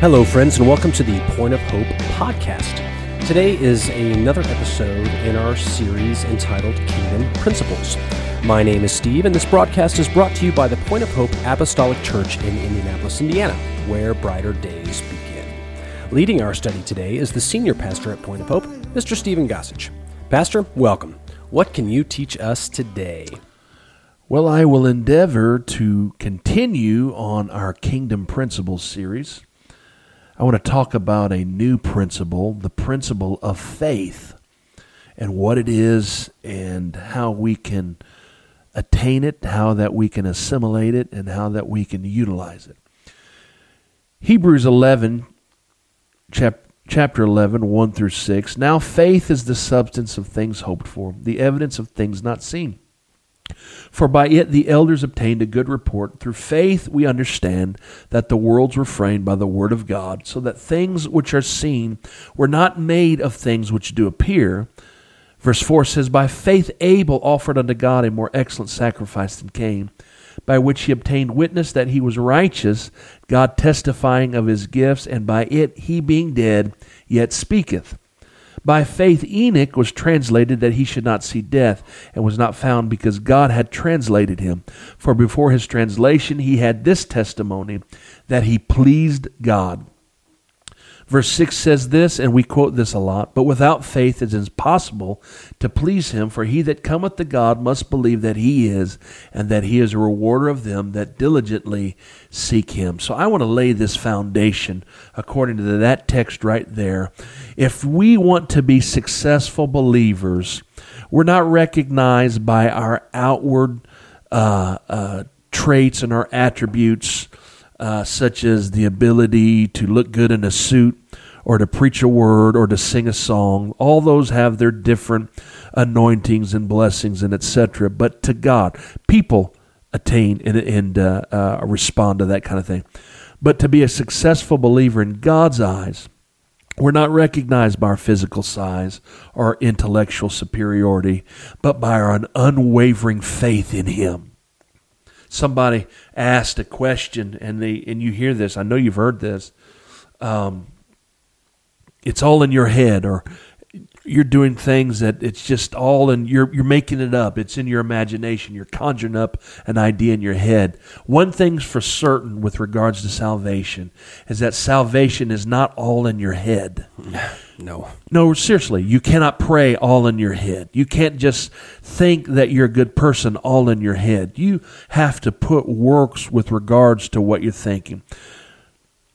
Hello, friends, and welcome to the Point of Hope podcast. Today is another episode in our series entitled Kingdom Principles. My name is Steve, and this broadcast is brought to you by the Point of Hope Apostolic Church in Indianapolis, Indiana, where brighter days begin. Leading our study today is the senior pastor at Point of Hope, Mr. Stephen Gossage. Pastor, welcome. What can you teach us today? Well, I will endeavor to continue on our Kingdom Principles series. I want to talk about a new principle, the principle of faith, and what it is and how we can attain it, how that we can assimilate it, and how that we can utilize it. Hebrews 11, chap- chapter 11, 1 through 6. Now faith is the substance of things hoped for, the evidence of things not seen. For by it the elders obtained a good report. Through faith we understand that the worlds were framed by the word of God, so that things which are seen were not made of things which do appear. Verse 4 says, By faith Abel offered unto God a more excellent sacrifice than Cain, by which he obtained witness that he was righteous, God testifying of his gifts, and by it he being dead yet speaketh. By faith, Enoch was translated that he should not see death, and was not found because God had translated him. For before his translation, he had this testimony that he pleased God. Verse 6 says this, and we quote this a lot But without faith it is impossible to please him, for he that cometh to God must believe that he is, and that he is a rewarder of them that diligently seek him. So I want to lay this foundation according to that text right there. If we want to be successful believers, we're not recognized by our outward uh, uh, traits and our attributes uh, such as the ability to look good in a suit or to preach a word or to sing a song. All those have their different anointings and blessings and etc. But to God, people attain and, and uh, uh, respond to that kind of thing. But to be a successful believer in God's eyes, we're not recognized by our physical size or intellectual superiority, but by our unwavering faith in Him somebody asked a question and they and you hear this. I know you've heard this. Um, it's all in your head or you're doing things that it's just all in you're you're making it up. It's in your imagination. You're conjuring up an idea in your head. One thing's for certain with regards to salvation is that salvation is not all in your head No. no seriously you cannot pray all in your head you can't just think that you're a good person all in your head you have to put works with regards to what you're thinking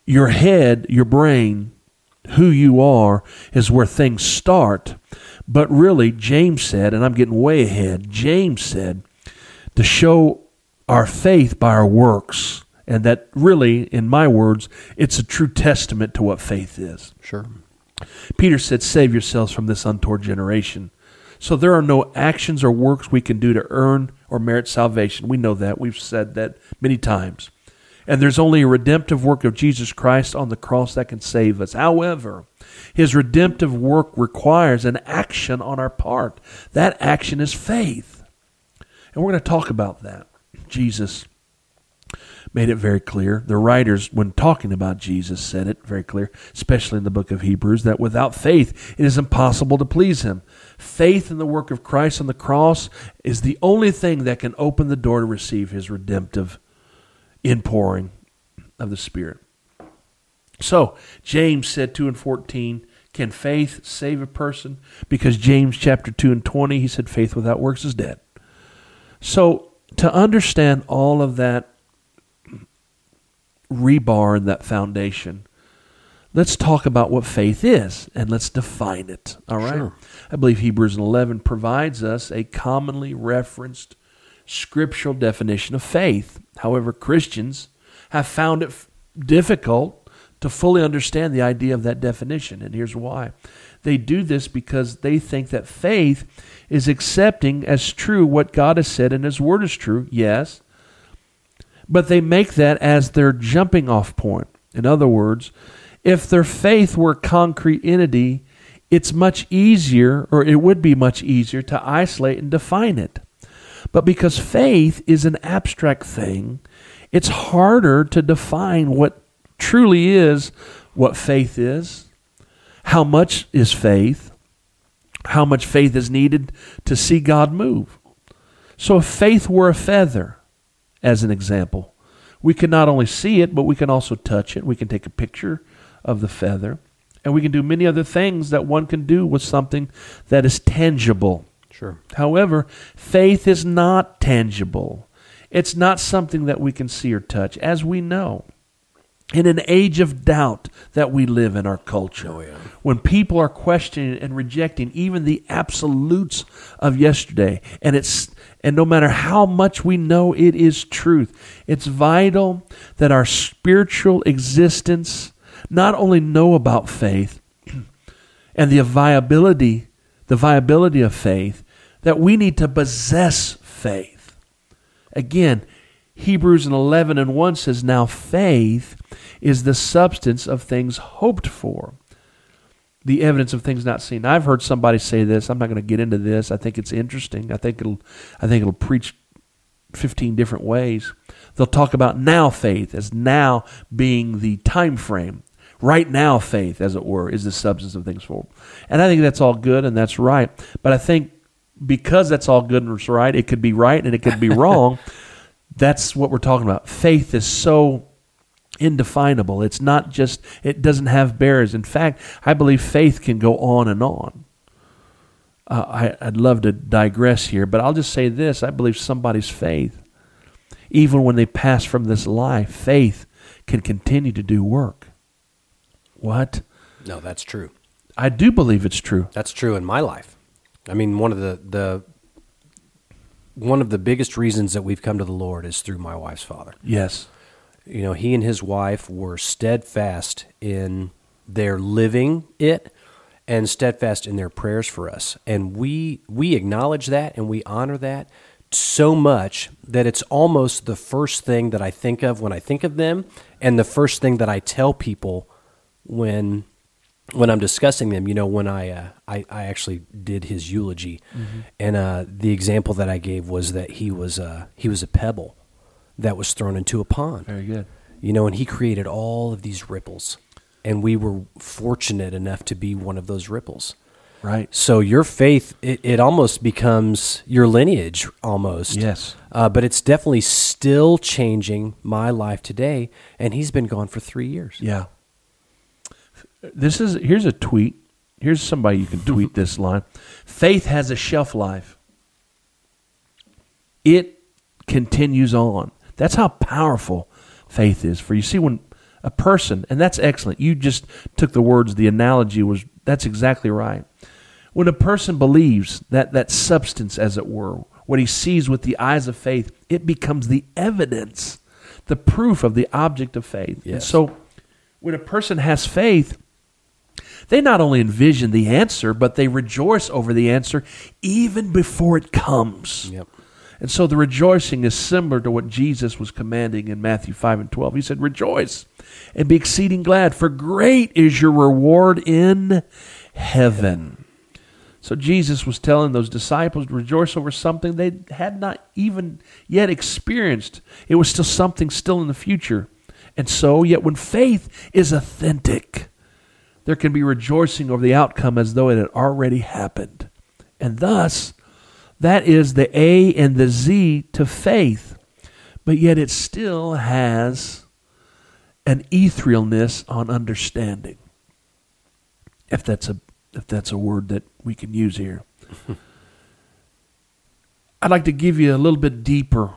your head your brain who you are is where things start. But really, James said, and I'm getting way ahead, James said to show our faith by our works. And that really, in my words, it's a true testament to what faith is. Sure. Peter said, Save yourselves from this untoward generation. So there are no actions or works we can do to earn or merit salvation. We know that. We've said that many times. And there's only a redemptive work of Jesus Christ on the cross that can save us. However, his redemptive work requires an action on our part. That action is faith. And we're going to talk about that. Jesus made it very clear. The writers, when talking about Jesus, said it very clear, especially in the book of Hebrews, that without faith it is impossible to please him. Faith in the work of Christ on the cross is the only thing that can open the door to receive his redemptive inpouring of the Spirit. So, James said 2 and 14, can faith save a person? Because James chapter 2 and 20, he said faith without works is dead. So, to understand all of that rebar in that foundation, let's talk about what faith is and let's define it. All right? Sure. I believe Hebrews 11 provides us a commonly referenced scriptural definition of faith. However, Christians have found it f- difficult to fully understand the idea of that definition, and here's why. They do this because they think that faith is accepting as true what God has said and His Word is true, yes, but they make that as their jumping off point. In other words, if their faith were concrete entity, it's much easier, or it would be much easier, to isolate and define it. But because faith is an abstract thing, it's harder to define what truly is what faith is. How much is faith? How much faith is needed to see God move? So, if faith were a feather, as an example, we can not only see it, but we can also touch it. We can take a picture of the feather, and we can do many other things that one can do with something that is tangible. Sure. However, faith is not tangible. It's not something that we can see or touch, as we know. In an age of doubt that we live in our culture, Oh, yeah. when people are questioning and rejecting even the absolutes of yesterday, and it's and no matter how much we know it is truth, it's vital that our spiritual existence not only know about faith and the viability, the viability of faith, that we need to possess faith. Again, Hebrews 11 and 1 says, Now faith is the substance of things hoped for, the evidence of things not seen. I've heard somebody say this. I'm not going to get into this. I think it's interesting. I think it'll, I think it'll preach 15 different ways. They'll talk about now faith as now being the time frame. Right now faith, as it were, is the substance of things for. And I think that's all good and that's right. But I think because that's all good and it's right, it could be right and it could be wrong. That's what we're talking about. Faith is so indefinable. It's not just, it doesn't have barriers. In fact, I believe faith can go on and on. Uh, I, I'd love to digress here, but I'll just say this I believe somebody's faith, even when they pass from this life, faith can continue to do work. What? No, that's true. I do believe it's true. That's true in my life. I mean, one of the, the one of the biggest reasons that we've come to the Lord is through my wife's father. Yes. You know, he and his wife were steadfast in their living it and steadfast in their prayers for us. And we we acknowledge that and we honor that so much that it's almost the first thing that I think of when I think of them and the first thing that I tell people when when I'm discussing them, you know, when I uh, I, I actually did his eulogy, and uh, the example that I gave was that he was uh, he was a pebble that was thrown into a pond, Very good. you know, and he created all of these ripples, and we were fortunate enough to be one of those ripples. Right. So your faith, it, it almost becomes your lineage, almost. Yes. Uh, but it's definitely still changing my life today, and he's been gone for three years. Yeah. This is here's a tweet. Here's somebody you can tweet this line. Faith has a shelf life. It continues on. That's how powerful faith is. For you see when a person, and that's excellent. You just took the words, the analogy was that's exactly right. When a person believes that that substance as it were, what he sees with the eyes of faith, it becomes the evidence, the proof of the object of faith. And so when a person has faith, they not only envision the answer, but they rejoice over the answer even before it comes. Yep. And so the rejoicing is similar to what Jesus was commanding in Matthew 5 and 12. He said, Rejoice and be exceeding glad, for great is your reward in heaven. So Jesus was telling those disciples to rejoice over something they had not even yet experienced. It was still something still in the future. And so, yet when faith is authentic, there can be rejoicing over the outcome as though it had already happened. And thus, that is the A and the Z to faith. But yet it still has an etherealness on understanding. If that's a if that's a word that we can use here. I'd like to give you a little bit deeper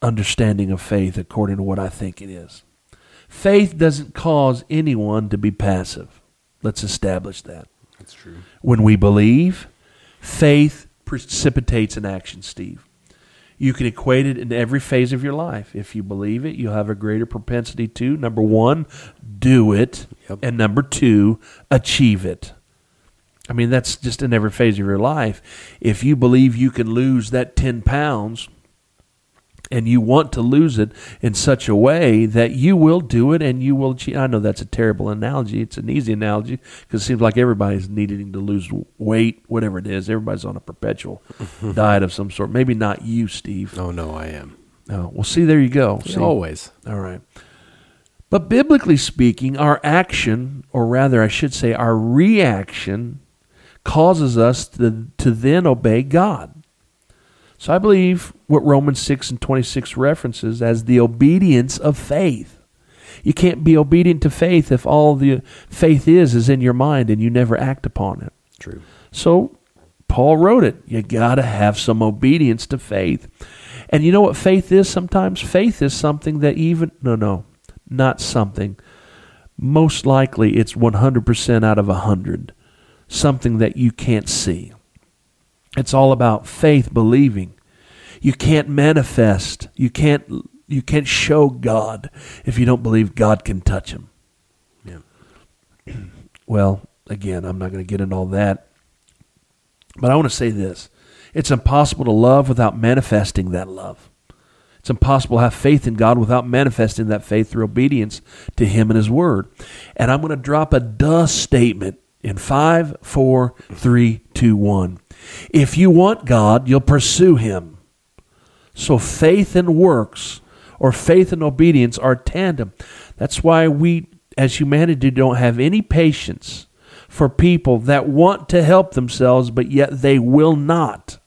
understanding of faith according to what I think it is. Faith doesn't cause anyone to be passive. Let's establish that. That's true. When we believe, faith precipitates an action, Steve. You can equate it in every phase of your life. If you believe it, you'll have a greater propensity to, number one, do it, Yep. and number two, achieve it. I mean, that's just in every phase of your life. If you believe you can lose that 10 pounds and you want to lose it in such a way that you will do it and you will achieve. I know that's a terrible analogy. It's an easy analogy because it seems like everybody's needing to lose weight, whatever it is. Everybody's on a perpetual diet of some sort. Maybe not you, Steve. Oh no, I am Oh, well, see, there you go. See? always. All right. But biblically speaking, our action, or rather, I should say, our reaction, causes us to, to then obey God. So I believe what Romans 6 and 26 references as the obedience of faith. You can't be obedient to faith if all the faith is is in your mind and you never act upon it. True. So Paul wrote it. You got to have some obedience to faith. And you know what faith is sometimes? Faith is something that even, no, no, not something. Most likely it's 100% out of 100. Something that you can't see. It's all about faith believing. You can't manifest. You can't you can't show God if you don't believe God can touch him. Yeah. Well, again, I'm not going to get into all that. But I want to say this. It's impossible to love without manifesting that love. It's impossible to have faith in God without manifesting that faith through obedience to Him and His Word. And I'm going to drop a duh statement in five, four, three, two, one. If you want God, you'll pursue Him. So faith and works, or faith and obedience, are tandem. That's why we, as humanity, don't have any patience for people that want to help themselves, but yet they will not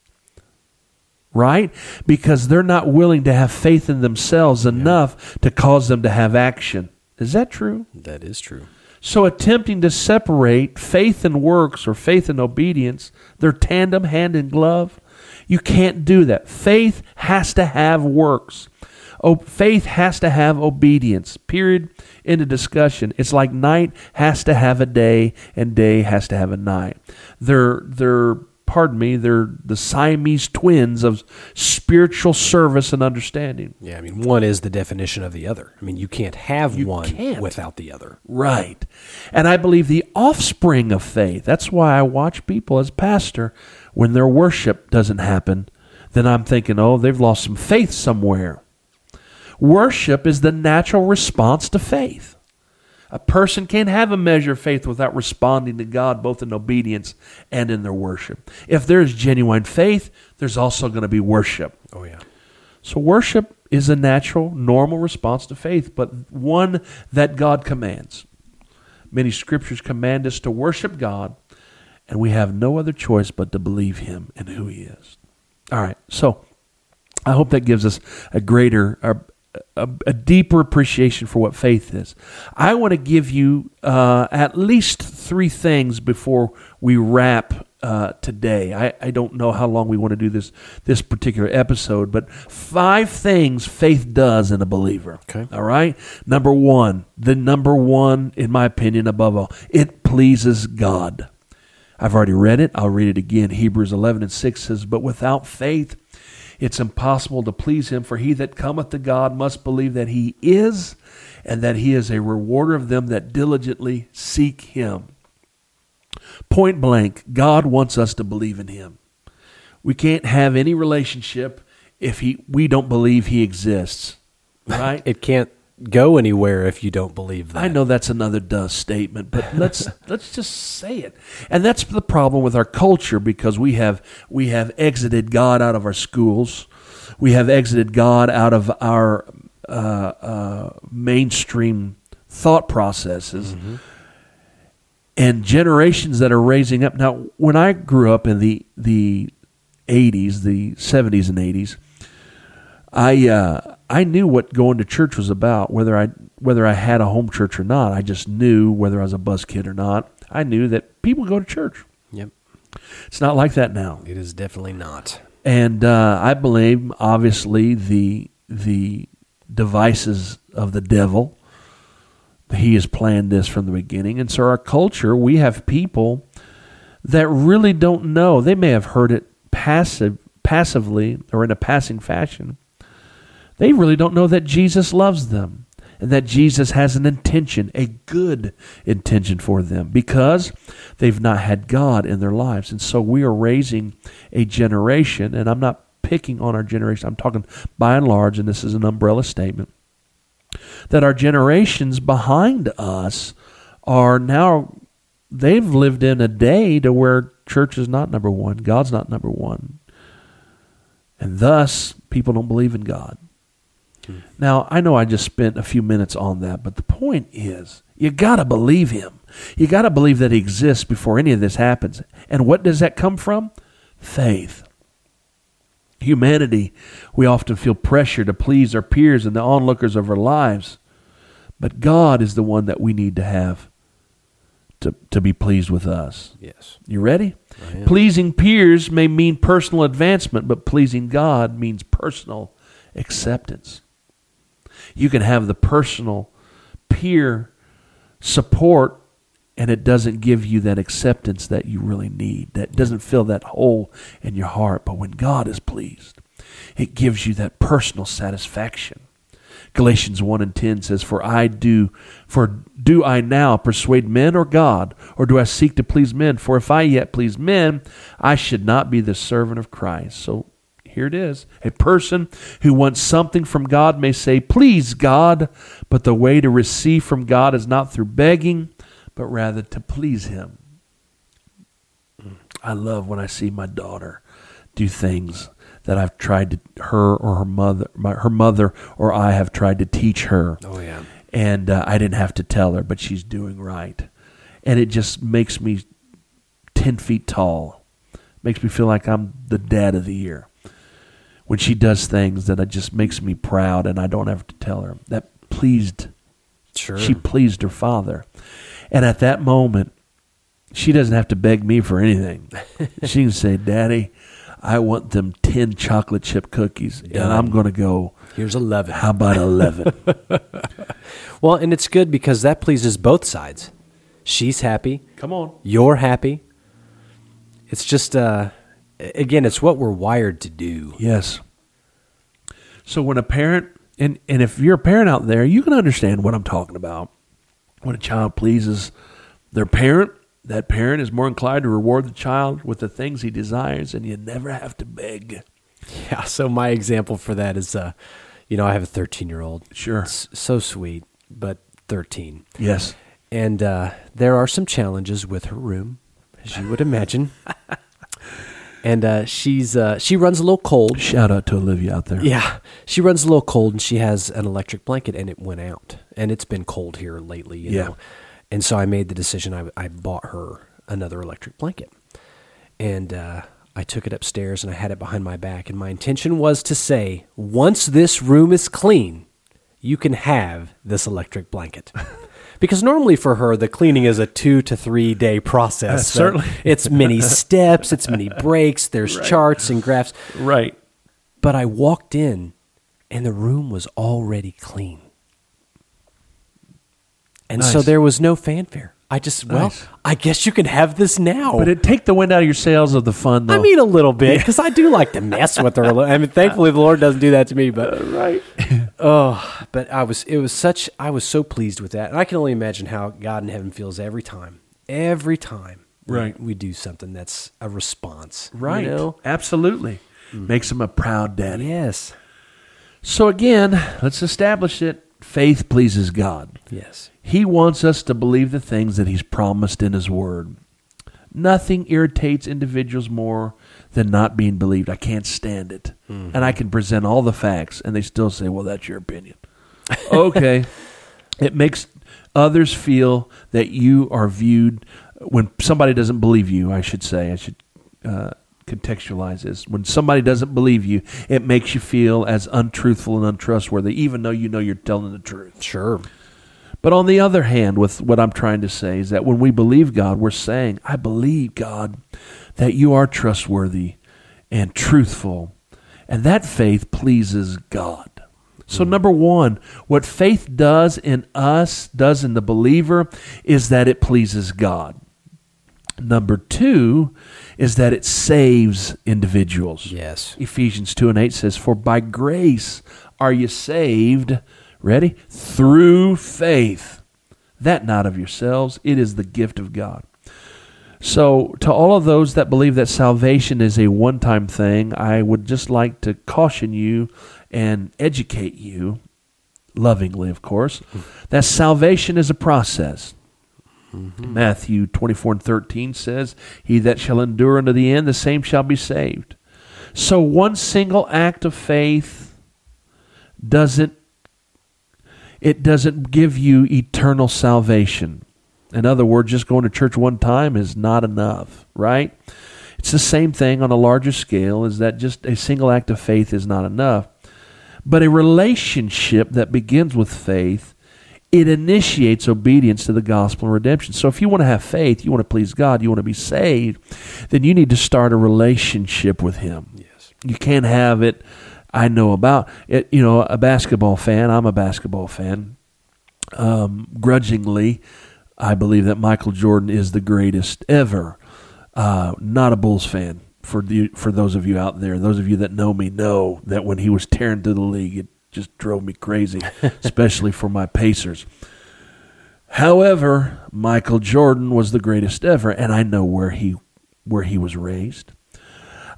right? Because they're not willing to have faith in themselves enough to cause them to have action. Is that true? That is true. So, attempting to separate faith and works or faith and obedience, they're tandem, hand in glove. You can't do that. Faith has to have works. Oh, faith has to have obedience. Period. Into discussion. It's like night has to have a day, and day has to have a night. They're they're pardon me, they're the Siamese twins of spiritual service and understanding. Yeah, I mean, one is the definition of the other. I mean, you can't have You one can't. without the other. Right. And I believe the offspring of faith. That's why I watch people as pastor when their worship doesn't happen, then I'm thinking, "Oh, they've lost some faith somewhere." Worship is the natural response to faith. A person can't have a measure of faith without responding to God both in obedience and in their worship. If there's genuine faith, there's also going to be worship. Oh, yeah. So worship is a natural, normal response to faith, but one that God commands. Many scriptures command us to worship God, and we have no other choice but to believe Him and who He is. All right, so I hope that gives us a greater, a, a, a deeper appreciation for what faith is. I want to give you uh, at least three things before we wrap uh, today. I, I don't know how long we want to do this this particular episode, but five things faith does in a believer. Okay. All right. Number one, the number one, in my opinion, above all, it pleases God. I've already read it. I'll read it again. Hebrews 11 and 6 says, But without faith, it's impossible to please him, for he that cometh to God must believe that he is, and that he is a rewarder of them that diligently seek him. Point blank, God wants us to believe in him. We can't have any relationship if he we don't believe he exists. Right? It can't go anywhere if you don't believe that. I know that's another duh statement, but let's let's just say it. And that's the problem with our culture because we have we have exited God out of our schools, we have exited God out of our uh, uh, mainstream thought processes, and generations that are raising up now. When I grew up in the the '80s, the '70s and '80s. I uh, I knew what going to church was about, whether I whether I had a home church or not. I just knew whether I was a bus kid or not. I knew that people go to church. Yep. It's not like that now, It is definitely not. and uh, I blame obviously the the devices of the devil. He has planned this from the beginning, and so our culture we have people that really don't know. They may have heard it passive passively or in a passing fashion. They really don't know that Jesus loves them and that Jesus has an intention, a good intention for them because they've not had God in their lives. And so we are raising a generation, and I'm not picking on our generation, I'm talking by and large, and this is an umbrella statement, that our generations behind us are now, they've lived in a day to where church is not number one, God's not number one. And thus, people don't believe in God. Now, I know I just spent a few minutes on that, but the point is, you got to believe him. You got to believe that he exists before any of this happens. And what does that come from? Faith. Humanity, we often feel pressure to please our peers and the onlookers of our lives. But God is the one that we need to have to, to be pleased with us. Yes. You ready? Pleasing peers may mean personal advancement, but pleasing God means personal acceptance. You can have the personal peer support, and it doesn't give you that acceptance that you really need. That doesn't fill that hole in your heart. But when God is pleased, it gives you that personal satisfaction. Galatians 1 and 10 says, For I do, for do I now persuade men or God, or do I seek to please men? For if I yet please men, I should not be the servant of Christ. So here it is. A person who wants something from God may say, Please God, but the way to receive from God is not through begging, but rather to please Him. I love when I see my daughter do things that I've tried to her or her mother, my, her mother or I have tried to teach her, Oh yeah. and uh, I didn't have to tell her, but she's doing right, and it just makes me ten feet tall, makes me feel like I'm the dad of the year. When she does things that it just makes me proud, and I don't have to tell her that pleased Sure. she pleased her father. And at that moment, she doesn't have to beg me for anything. she can say, Daddy, I want them 10 chocolate chip cookies. And I'm going to go, Here's eleven. how about 11? Well, and it's good because that pleases both sides. She's happy. Come on. You're happy. It's just, uh, again, it's what we're wired to do. Yes. So when a parent, and, and if you're a parent out there, you can understand what I'm talking about. When a child pleases their parent, that parent is more inclined to reward the child with the things he desires, and you never have to beg. Yeah. So my example for that is, uh, you know, I have a 13 year old. Sure. So sweet, but 13. Yes. And uh, there are some challenges with her room, as you would imagine. and uh, she's uh, she runs a little cold. Shout out to Olivia out there. Yeah, she runs a little cold, and she has an electric blanket, and it went out, and it's been cold here lately. You Yeah. know? and so I made the decision. I I bought her another electric blanket, and uh, I took it upstairs and I had it behind my back, and my intention was to say, once this room is clean, you can have this electric blanket. Because normally for her, the cleaning is a two to three day process. Uh, certainly. It's many steps, it's many breaks, there's charts and graphs. Right. But I walked in and the room was already clean. And so there was no fanfare. I just, well, Nice. I guess you can have this now. But it take the wind out of your sails of the fun, though. I mean, a little bit, because I do like to mess with her. I mean, thankfully, the Lord doesn't do that to me. But right. Oh, but I was, it was such, I was so pleased with that, and I can only imagine how God in heaven feels every time, every time, Right. we, do something that's a response, you Right. know? Absolutely. Mm-hmm. Makes him a proud daddy. Yes, So again, let's establish it. Faith pleases God. yes, He wants us to believe the things that He's promised in His Word. Nothing irritates individuals more than not being believed. I can't stand it. And I can present all the facts, and they still say, well, that's your opinion. okay. It makes others feel that you are viewed, when somebody doesn't believe you, I should say, I should uh, contextualize this. When somebody doesn't believe you, it makes you feel as untruthful and untrustworthy, even though you know you're telling the truth. sure, But on the other hand, with what I'm trying to say is that when we believe God, we're saying, I believe, God, that you are trustworthy and truthful. And that faith pleases God. So, hmm. number one, what faith does in us, does in the believer, is that it pleases God. Number two is that it saves individuals. yes, Ephesians 2 and 8 says, For by grace are you saved, ready? Through faith. That not of yourselves, it is the gift of God. So, to all of those that believe that salvation is a one time thing, I would just like to caution you and educate you, lovingly, of course, mm-hmm. that salvation is a process. Mm-hmm. Matthew 24 and 13 says, He that shall endure unto the end, the same shall be saved. So one single act of faith doesn't it doesn't give you eternal salvation. In other words, just going to church one time is not enough, right? It's the same thing on a larger scale, is that just a single act of faith is not enough. But a relationship that begins with faith, it initiates obedience to the gospel and redemption. So if you want to have faith, you want to please God, you want to be saved, then you need to start a relationship with Him. Yes. You can't have it. I know about it. You know, a basketball fan. I'm a basketball fan. Um, grudgingly, I believe that Michael Jordan is the greatest ever. Uh, not a Bulls fan. For the for those of you out there, those of you that know me know that when he was tearing through the league, it just drove me crazy, especially for my Pacers. However, Michael Jordan was the greatest ever, and I know where he where he was raised.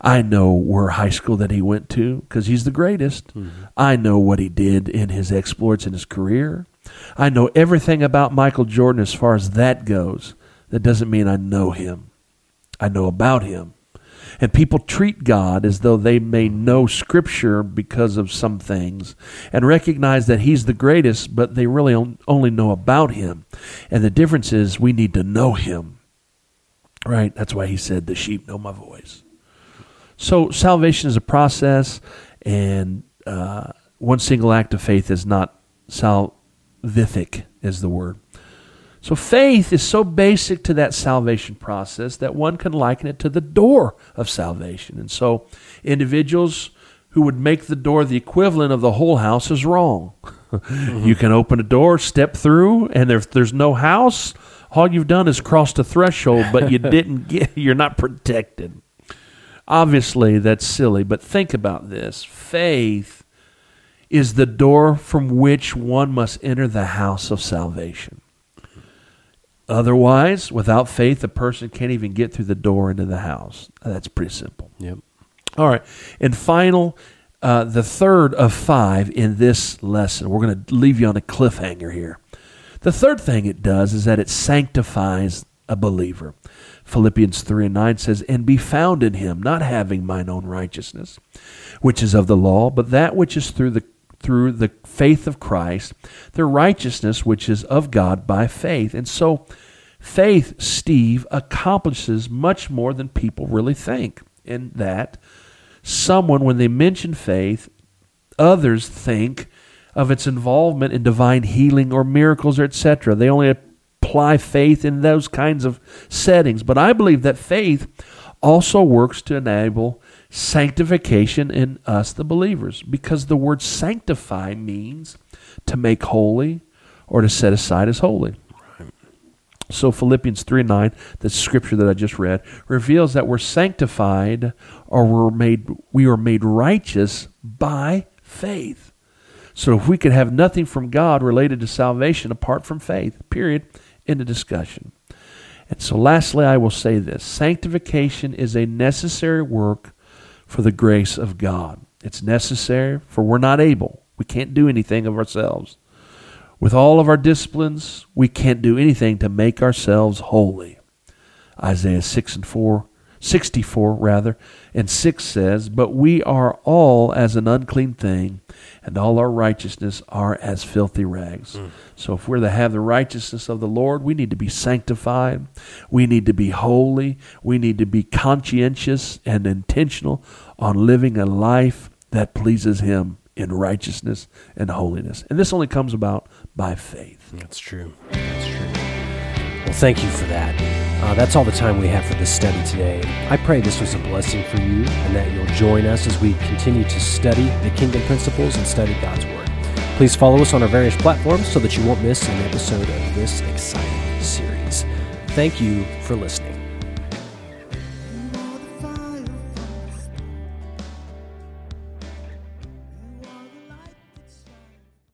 I know where high school that he went to because he's the greatest. Mm-hmm. I know what he did in his exploits in his career. I know everything about Michael Jordan as far as that goes. That doesn't mean I know him. I know about him. And people treat God as though they may know Scripture because of some things and recognize that He's the greatest, but they really only know about Him. And the difference is we need to know Him. Right? That's why He said, The sheep know my voice. So salvation is a process, and uh, one single act of faith is not salvific, is the word. So faith is so basic to that salvation process that one can liken it to the door of salvation. And so individuals who would make the door the equivalent of the whole house is wrong. mm-hmm. You can open a door, step through, and if there's no house, all you've done is crossed a threshold, but you didn't get you're not protected. Obviously, that's silly, but think about this. Faith is the door from which one must enter the house of salvation. Otherwise, without faith, a person can't even get through the door into the house. That's pretty simple. Yep. All right. And final, uh, the third of five in this lesson. We're going to leave you on a cliffhanger here. The third thing it does is that it sanctifies a believer. Philippians 3 and 9 says, And be found in him, not having mine own righteousness, which is of the law, but that which is through the through the faith of Christ, the righteousness which is of God by faith. And so faith, Steve, accomplishes much more than people really think. In that someone, when they mention faith, others think of its involvement in divine healing or miracles or etc. They only apply faith in those kinds of settings. But I believe that faith also works to enable sanctification in us, the believers, because the word sanctify means to make holy or to set aside as holy. So Philippians 3 9, the scripture that I just read, reveals that we're sanctified or we're made we are made righteous by faith. So if we could have nothing from God related to salvation apart from faith, period, in the discussion. And so lastly I will say this sanctification is a necessary work for the grace of God. It's necessary, for we're not able. We can't do anything of ourselves. With all of our disciplines, we can't do anything to make ourselves holy. Isaiah 6 and 4, 64 rather, and 6 says, But we are all as an unclean thing, and all our righteousness are as filthy rags. Mm. So if we're to have the righteousness of the Lord, we need to be sanctified. We need to be holy. We need to be conscientious and intentional on living a life that pleases Him in righteousness and holiness. And this only comes about by faith. That's true. That's true. Well, thank you for that. Uh, that's all the time we have for this study today. I pray this was a blessing for you and that you'll join us as we continue to study the kingdom principles and study God's Word. Please follow us on our various platforms so that you won't miss an episode of this exciting series. Thank you for listening.